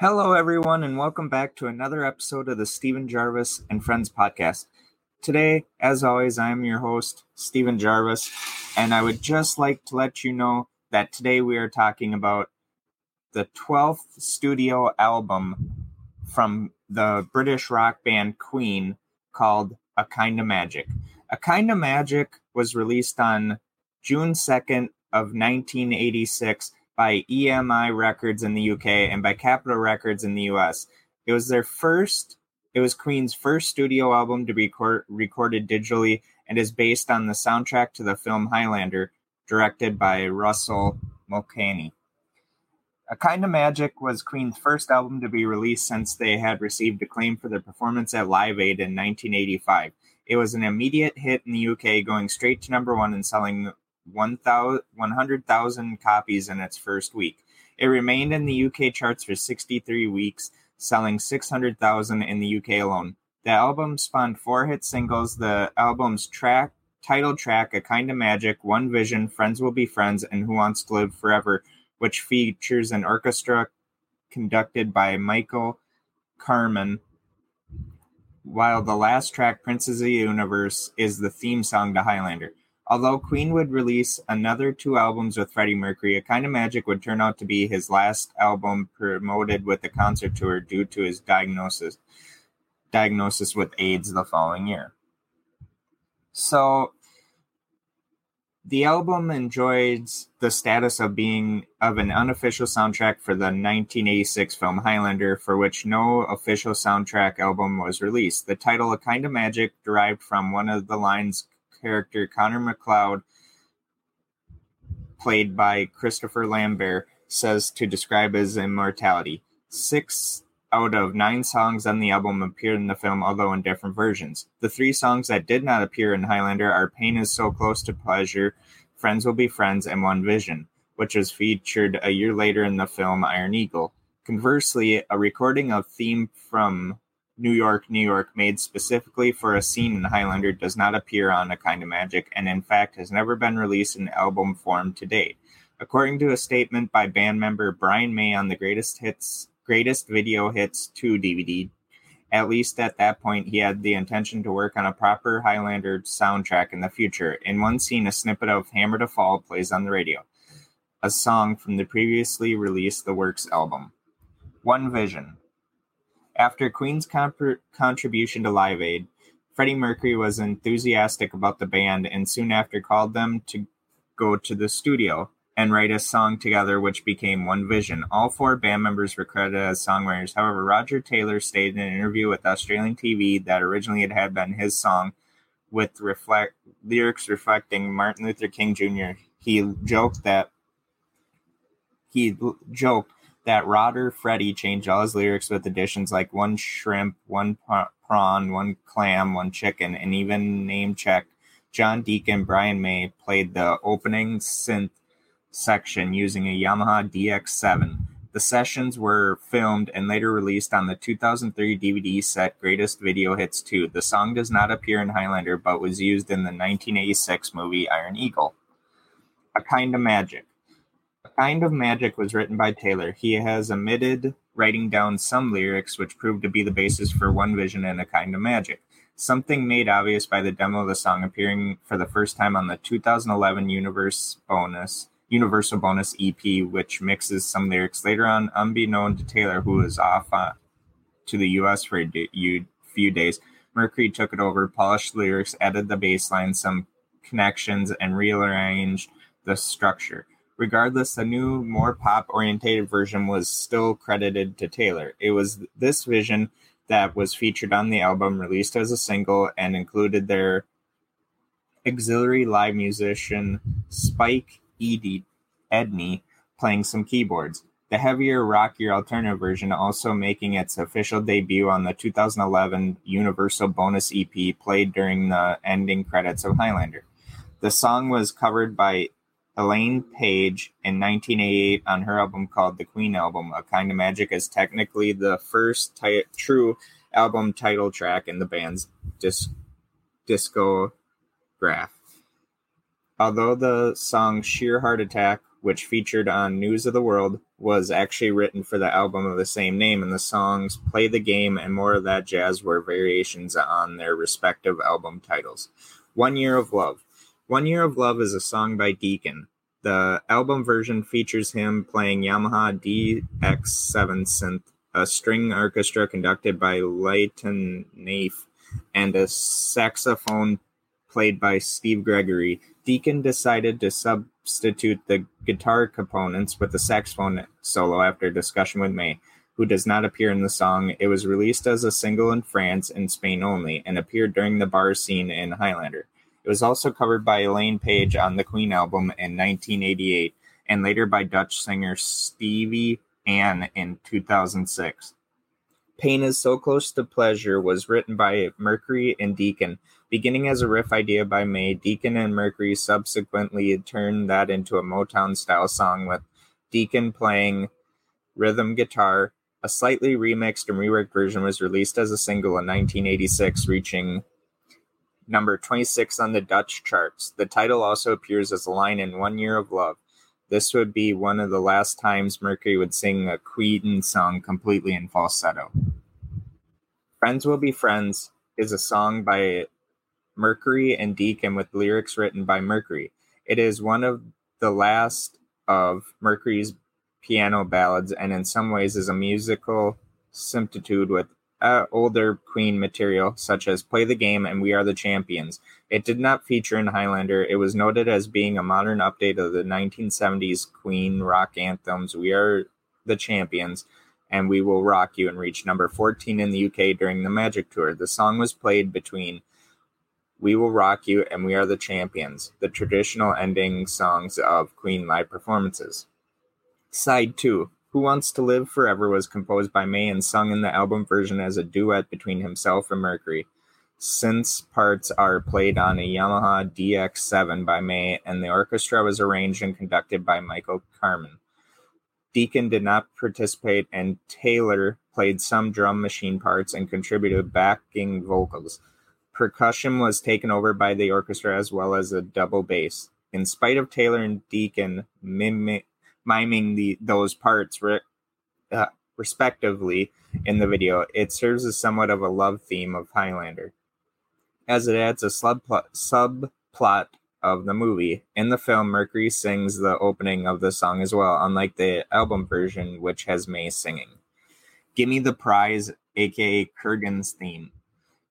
Hello, everyone, and welcome back to another episode of the Steven Gervais and Friends podcast. Today, as always, I am your host, Steven Gervais, and I would just like to let you know that today we are talking about the 12th studio album from the British rock band Queen called A Kind of Magic. A Kind of Magic was released on June 2nd of 1986 by EMI Records in the UK and by Capitol Records in the US. It was their first, it was Queen's first studio album to be record, recorded digitally and is based on the soundtrack to the film Highlander, directed by Russell Mulcahy. A Kind of Magic was Queen's first album to be released since they had received acclaim for their performance at Live Aid in 1985. It was an immediate hit in the UK, going straight to number one and selling 100,000 copies in its first week. It remained in the UK charts for 63 weeks, selling 600,000 in the UK alone. The album spawned four hit singles. The album's track title track, A Kind of Magic, One Vision, Friends Will Be Friends, and Who Wants to Live Forever, which features an orchestra conducted by Michael Kamen, while the last track, Princes of the Universe, is the theme song to Highlander. Although Queen would release another two albums with Freddie Mercury, A Kind of Magic would turn out to be his last album promoted with a concert tour due to his diagnosis diagnosis with AIDS the following year. So the album enjoys the status of being of an unofficial soundtrack for the 1986 film Highlander, for which no official soundtrack album was released. The title, A Kind of Magic, derived from one of the lines character Connor MacLeod, played by Christopher Lambert, says to describe his immortality. Six out of nine songs on the album appeared in the film, although in different versions. The three songs that did not appear in Highlander are Pain is So Close to Pleasure, Friends Will Be Friends, and One Vision, which was featured a year later in the film Iron Eagle. Conversely, a recording of theme from New York, New York, made specifically for a scene in Highlander, does not appear on A Kind of Magic, and in fact has never been released in album form to date. According to a statement by band member Brian May on the Greatest Hits, Greatest Video Hits 2 DVD, at least at that point, he had the intention to work on a proper Highlander soundtrack in the future. In one scene, a snippet of Hammer to Fall plays on the radio, a song from the previously released The Works album. One Vision. After Queen's comp- contribution to Live Aid, Freddie Mercury was enthusiastic about the band and soon after called them to go to the studio and write a song together, which became One Vision. All four band members were credited as songwriters. However, Roger Taylor stated in an interview with Australian TV that originally it had been his song with reflect lyrics reflecting Martin Luther King Jr. He joked that he joked that Roger Freddie changed all his lyrics with additions like one shrimp, one prawn, one clam, one chicken, and even name check. John Deacon, Brian May played the opening synth section using a Yamaha DX7. The sessions were filmed and later released on the 2003 DVD set Greatest Video Hits 2. The song does not appear in Highlander but was used in the 1986 movie Iron Eagle. A Kind of Magic. Kind of Magic was written by Taylor. He has omitted writing down some lyrics which proved to be the basis for One Vision and A Kind of Magic. Something made obvious by the demo of the song appearing for the first time on the 2011 Universe bonus Universal bonus EP, which mixes some lyrics later on, unbeknown to Taylor, who was off uh, to the US for a few days. Mercury took it over, polished lyrics, added the bass line, some connections, and rearranged the structure. Regardless, the new, more pop orientated version was still credited to Taylor. It was this vision that was featured on the album, released as a single, and included their auxiliary live musician Spike Edie, Edney playing some keyboards. The heavier, rockier alternative version also making its official debut on the 2011 Universal bonus EP played during the ending credits of Highlander. The song was covered by Elaine Paige in 1988 on her album called The Queen Album. A Kind of Magic is technically the first true album title track in the band's disc- discograph. Although the song Sheer Heart Attack which featured on News of the World, was actually written for the album of the same name, and the songs Play the Game and More of That Jazz were variations on their respective album titles. One Year of Love. One Year of Love is a song by Deacon. The album version features him playing Yamaha DX7 synth, a string orchestra conducted by Lynton Naiff, and a saxophone played by Steve Gregory. Deacon decided to substitute the guitar components with the saxophone solo after discussion with May, who does not appear in the song. It was released as a single in France and Spain only, and appeared during the bar scene in Highlander. It was also covered by Elaine Paige on the Queen album in 1988, and later by Dutch singer Stevie Ann in 2006. Pain is So Close to Pleasure was written by Mercury and Deacon. Beginning as a riff idea by May, Deacon and Mercury subsequently turned that into a Motown style song with Deacon playing rhythm guitar. A slightly remixed and reworked version was released as a single in 1986, reaching number 26 on the Dutch charts. The title also appears as a line in One Year of Love. This would be one of the last times Mercury would sing a Queen song completely in falsetto. Friends Will Be Friends is a song by Mercury and Deacon with lyrics written by Mercury. It is one of the last of Mercury's piano ballads and in some ways is a musical similitude with uh, older Queen material, such as Play the Game and We Are the Champions. It did not feature in Highlander. It was noted as being a modern update of the 1970s Queen rock anthems We Are the Champions and We Will Rock You and reached number 14 in the UK during the Magic Tour. The song was played between we Will Rock You and We Are the Champions, the traditional ending songs of Queen live performances. Side 2 Who Wants to Live Forever was composed by May and sung in the album version as a duet between himself and Mercury. Since parts are played on a Yamaha DX7 by May, and the orchestra was arranged and conducted by Michael Kamen. Deacon did not participate, and Taylor played some drum machine parts and contributed backing vocals. Percussion was taken over by the orchestra as well as a double bass. In spite of Taylor and Deacon miming the, those parts re, uh, respectively in the video, it serves as somewhat of a love theme of Highlander, as it adds a subplot, subplot of the movie. In the film, Mercury sings the opening of the song as well, unlike the album version, which has May singing. Gimme the Prize, aka Kurgan's theme.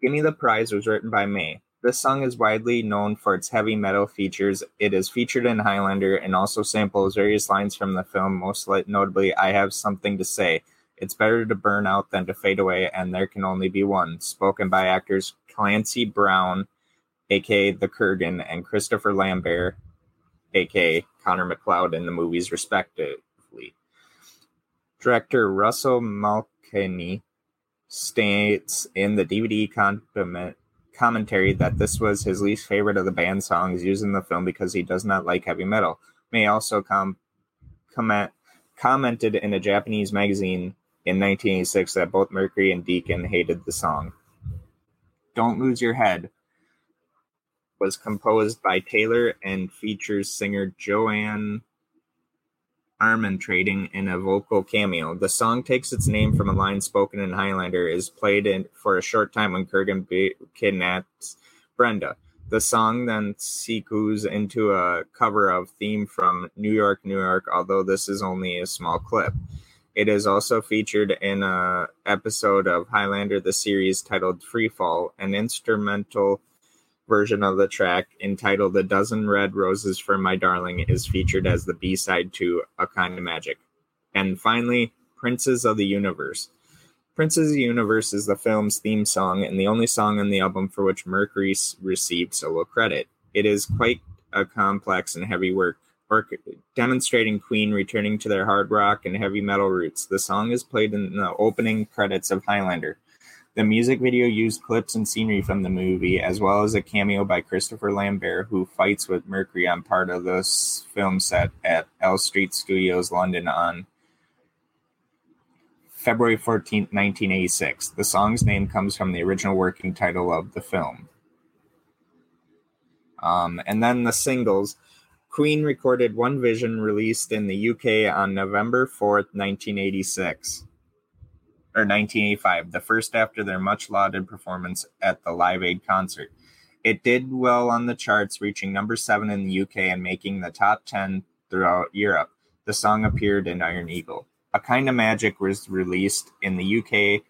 Gimme the Prize was written by May. This song is widely known for its heavy metal features. It is featured in Highlander and also samples various lines from the film, most notably, I Have Something to Say. It's better to burn out than to fade away, and there can only be one. Spoken by actors Clancy Brown, aka the Kurgan, and Christopher Lambert, aka Connor MacLeod, in the movies, respectively. Director Russell Mulcahy states in the DVD commentary that this was his least favorite of the band songs used in the film because he does not like heavy metal. May also com- comment commented in a Japanese magazine in 1986 that both Mercury and Deacon hated the song. Don't Lose Your Head was composed by Taylor and features singer Joanne Armatrading in a vocal cameo. The song takes its name from a line spoken in Highlander, is played in, for a short time when Kurgan be- kidnaps Brenda. The song then segues into a cover of theme from New York, New York, although this is only a small clip. It is also featured in a episode of Highlander the series titled Freefall, an instrumental version of the track, entitled A Dozen Red Roses for My Darling, is featured as the B side to A Kind of Magic. And finally, Princes of the Universe. Princes of the Universe is the film's theme song and the only song on the album for which Mercury received solo credit. It is quite a complex and heavy work, demonstrating Queen returning to their hard rock and heavy metal roots. The song is played in the opening credits of Highlander. The music video used clips and scenery from the movie, as well as a cameo by Christopher Lambert, who fights with Mercury on part of the film set at Elstree Studios, London on February 14, 1986. The song's name comes from the original working title of the film. Um, and then the singles Queen recorded One Vision, released in the UK on November 4th, 1986 or 1985, the first after their much lauded performance at the Live Aid concert. It did well on the charts, reaching number seven in the UK and making the top 10 throughout Europe. The song appeared in Iron Eagle. A Kind of Magic was released in the UK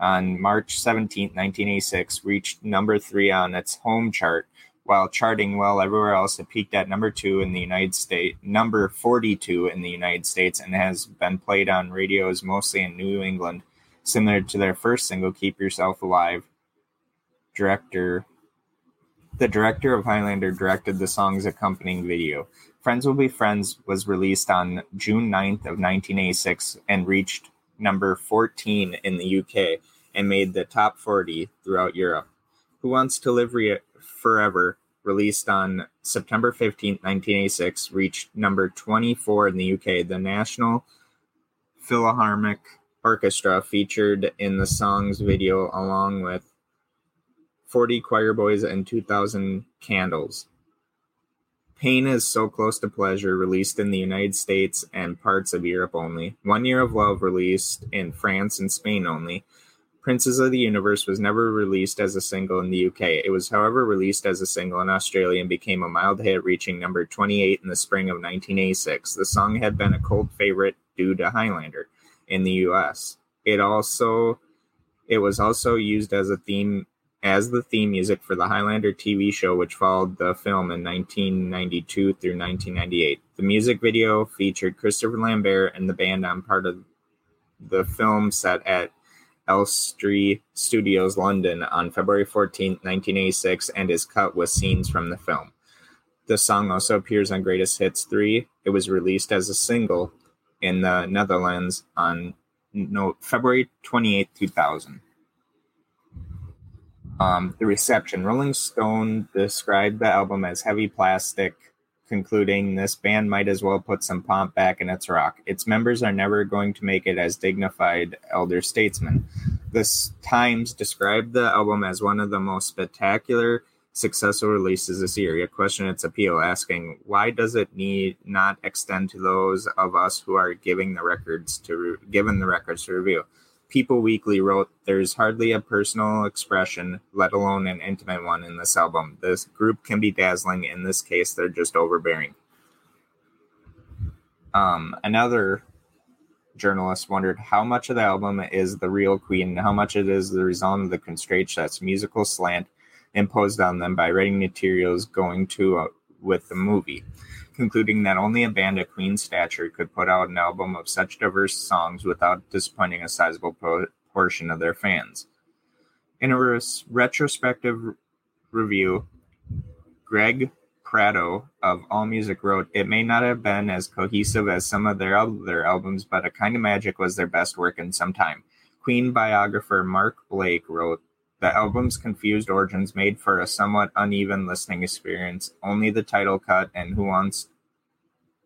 on March 17, 1986, reached number three on its home chart while charting well everywhere else, it peaked at number two in the United States, number 42 in the United States, and has been played on radios mostly in New England, similar to their first single, Keep Yourself Alive. Director The director of Highlander directed the song's accompanying video. Friends Will Be Friends was released on June 9th of 1986 and reached number 14 in the UK and made the top 40 throughout Europe. Who Wants to Live Re- Forever, released on September 15, 1986, reached number 24 in the UK. The National Philharmonic Orchestra featured in the song's video along with 40 choir boys and 2,000 candles. Pain is So Close to Pleasure, released in the United States and parts of Europe only. One Year of Love, released in France and Spain only. Princes of the Universe was never released as a single in the UK. It was, however, released as a single in Australia and became a mild hit, reaching number 28 in the spring of 1986. The song had been a cult favorite due to Highlander in the US. It also it was also used as a theme as the theme music for the Highlander TV show, which followed the film in 1992 through 1998. The music video featured Christopher Lambert and the band on part of the film set at Elstree Studios, London, on February 14, 1986, and is cut with scenes from the film. The song also appears on Greatest Hits 3. It was released as a single in the Netherlands on no, February 28, 2000. Um, the reception Rolling Stone described the album as heavy plastic concluding this band might as well put some pomp back in its rock. Its members are never going to make it as dignified elder statesmen. The Times described the album as one of the most spectacular successful releases this year. Yet question its appeal, asking why does it need not extend to those of us who are giving the records to re- given the records to review. People Weekly wrote, There's hardly a personal expression, let alone an intimate one, in this album. This group can be dazzling. In this case, they're just overbearing. Um, another journalist wondered how much of the album is the real Queen how much it is the result of the constraints that's musical slant imposed on them by writing materials going to uh, with the movie concluding that only a band of Queen's stature could put out an album of such diverse songs without disappointing a sizable portion of their fans. In a retrospective review, Greg Prato of AllMusic wrote, It may not have been as cohesive as some of their other albums, but A Kind of Magic was their best work in some time. Queen biographer Mark Blake wrote, the album's confused origins made for a somewhat uneven listening experience. Only the title cut and Who Wants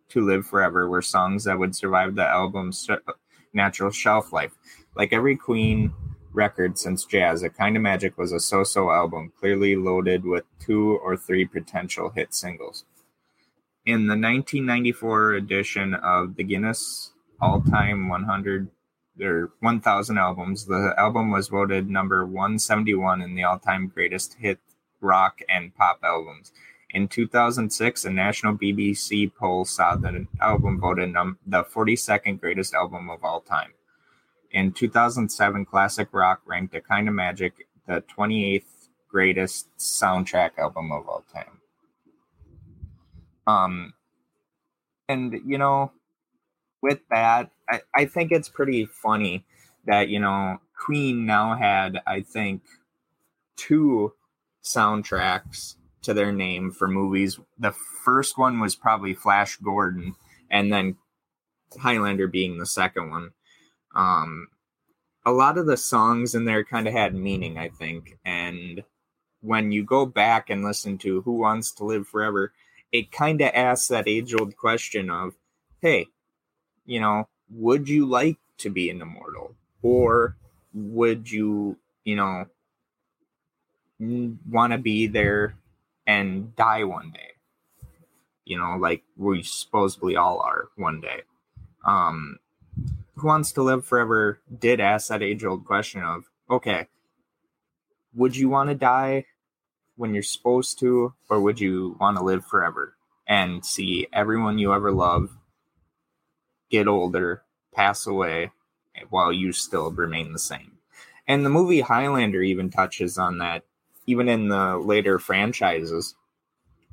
to Live Forever were songs that would survive the album's natural shelf life. Like every Queen record since Jazz, A Kind of Magic was a so so album, clearly loaded with two or three potential hit singles. In the 1994 edition of the Guinness All Time 100 their 1000 albums. The album was voted number 171 in the all-time greatest hit rock and pop albums. In 2006, a national BBC poll saw the album voted num- the 42nd greatest album of all time. In 2007, Classic Rock ranked A Kind of Magic the 28th greatest soundtrack album of all time. Um, and you know, with that, I, I think it's pretty funny that, you know, Queen now had, I think, two soundtracks to their name for movies. The first one was probably Flash Gordon, and then Highlander being the second one. Um, a lot of the songs in there kind of had meaning, I think. And when you go back and listen to Who Wants to Live Forever, it kind of asks that age old question of, hey, you know, would you like to be an immortal? Or would you, you know, want to be there and die one day? you know, like we supposedly all are one day. Um, Who Wants to Live Forever did ask that age old question of, okay, would you want to die when you're supposed to, or would you want to live forever and see everyone you ever love get older, pass away, while you still remain the same? And the movie Highlander even touches on that, even in the later franchises,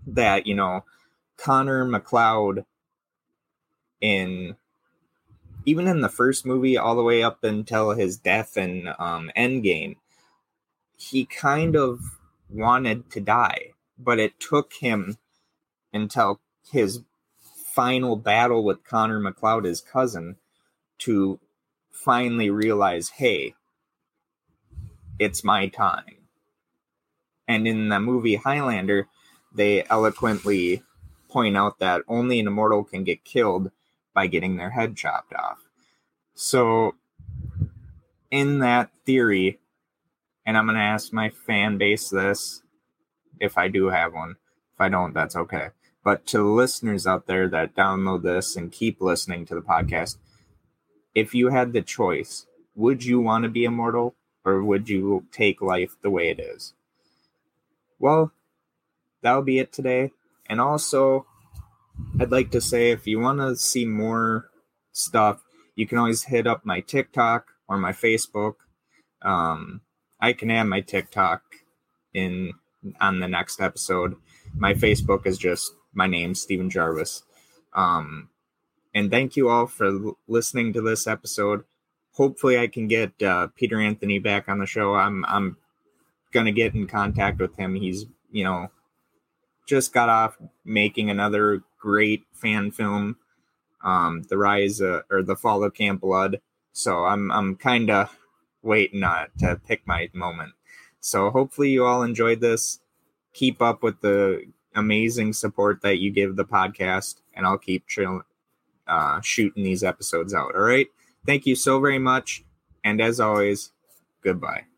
that, you know, Connor MacLeod in even in the first movie all the way up until his death in um, Endgame, he kind of wanted to die, but it took him until his final battle with Connor MacLeod, his cousin, to finally realize, hey, it's my time. And in the movie Highlander, they eloquently point out that only an immortal can get killed by getting their head chopped off. So, in that theory, and I'm going to ask my fan base this if I do have one. If I don't, that's okay. But to listeners out there that download this and keep listening to the podcast, if you had the choice, would you want to be immortal or would you take life the way it is? Well, that'll be it today. And also, I'd like to say if you want to see more stuff, you can always hit up my TikTok or my Facebook. Um, I can add my TikTok in on the next episode. My Facebook is just my name, Steven Gervais. Um, and thank you all for listening to this episode. Hopefully, I can get uh, Peter Anthony back on the show. I'm I'm gonna get in contact with him. He's you know just got off making another great fan film, um, the rise uh, or the fall of Camp Blood. So I'm I'm kind of waiting uh, to pick my moment. So hopefully you all enjoyed this. Keep up with the amazing support that you give the podcast, and I'll keep uh, shooting these episodes out. All right. Thank you so very much. And as always, goodbye.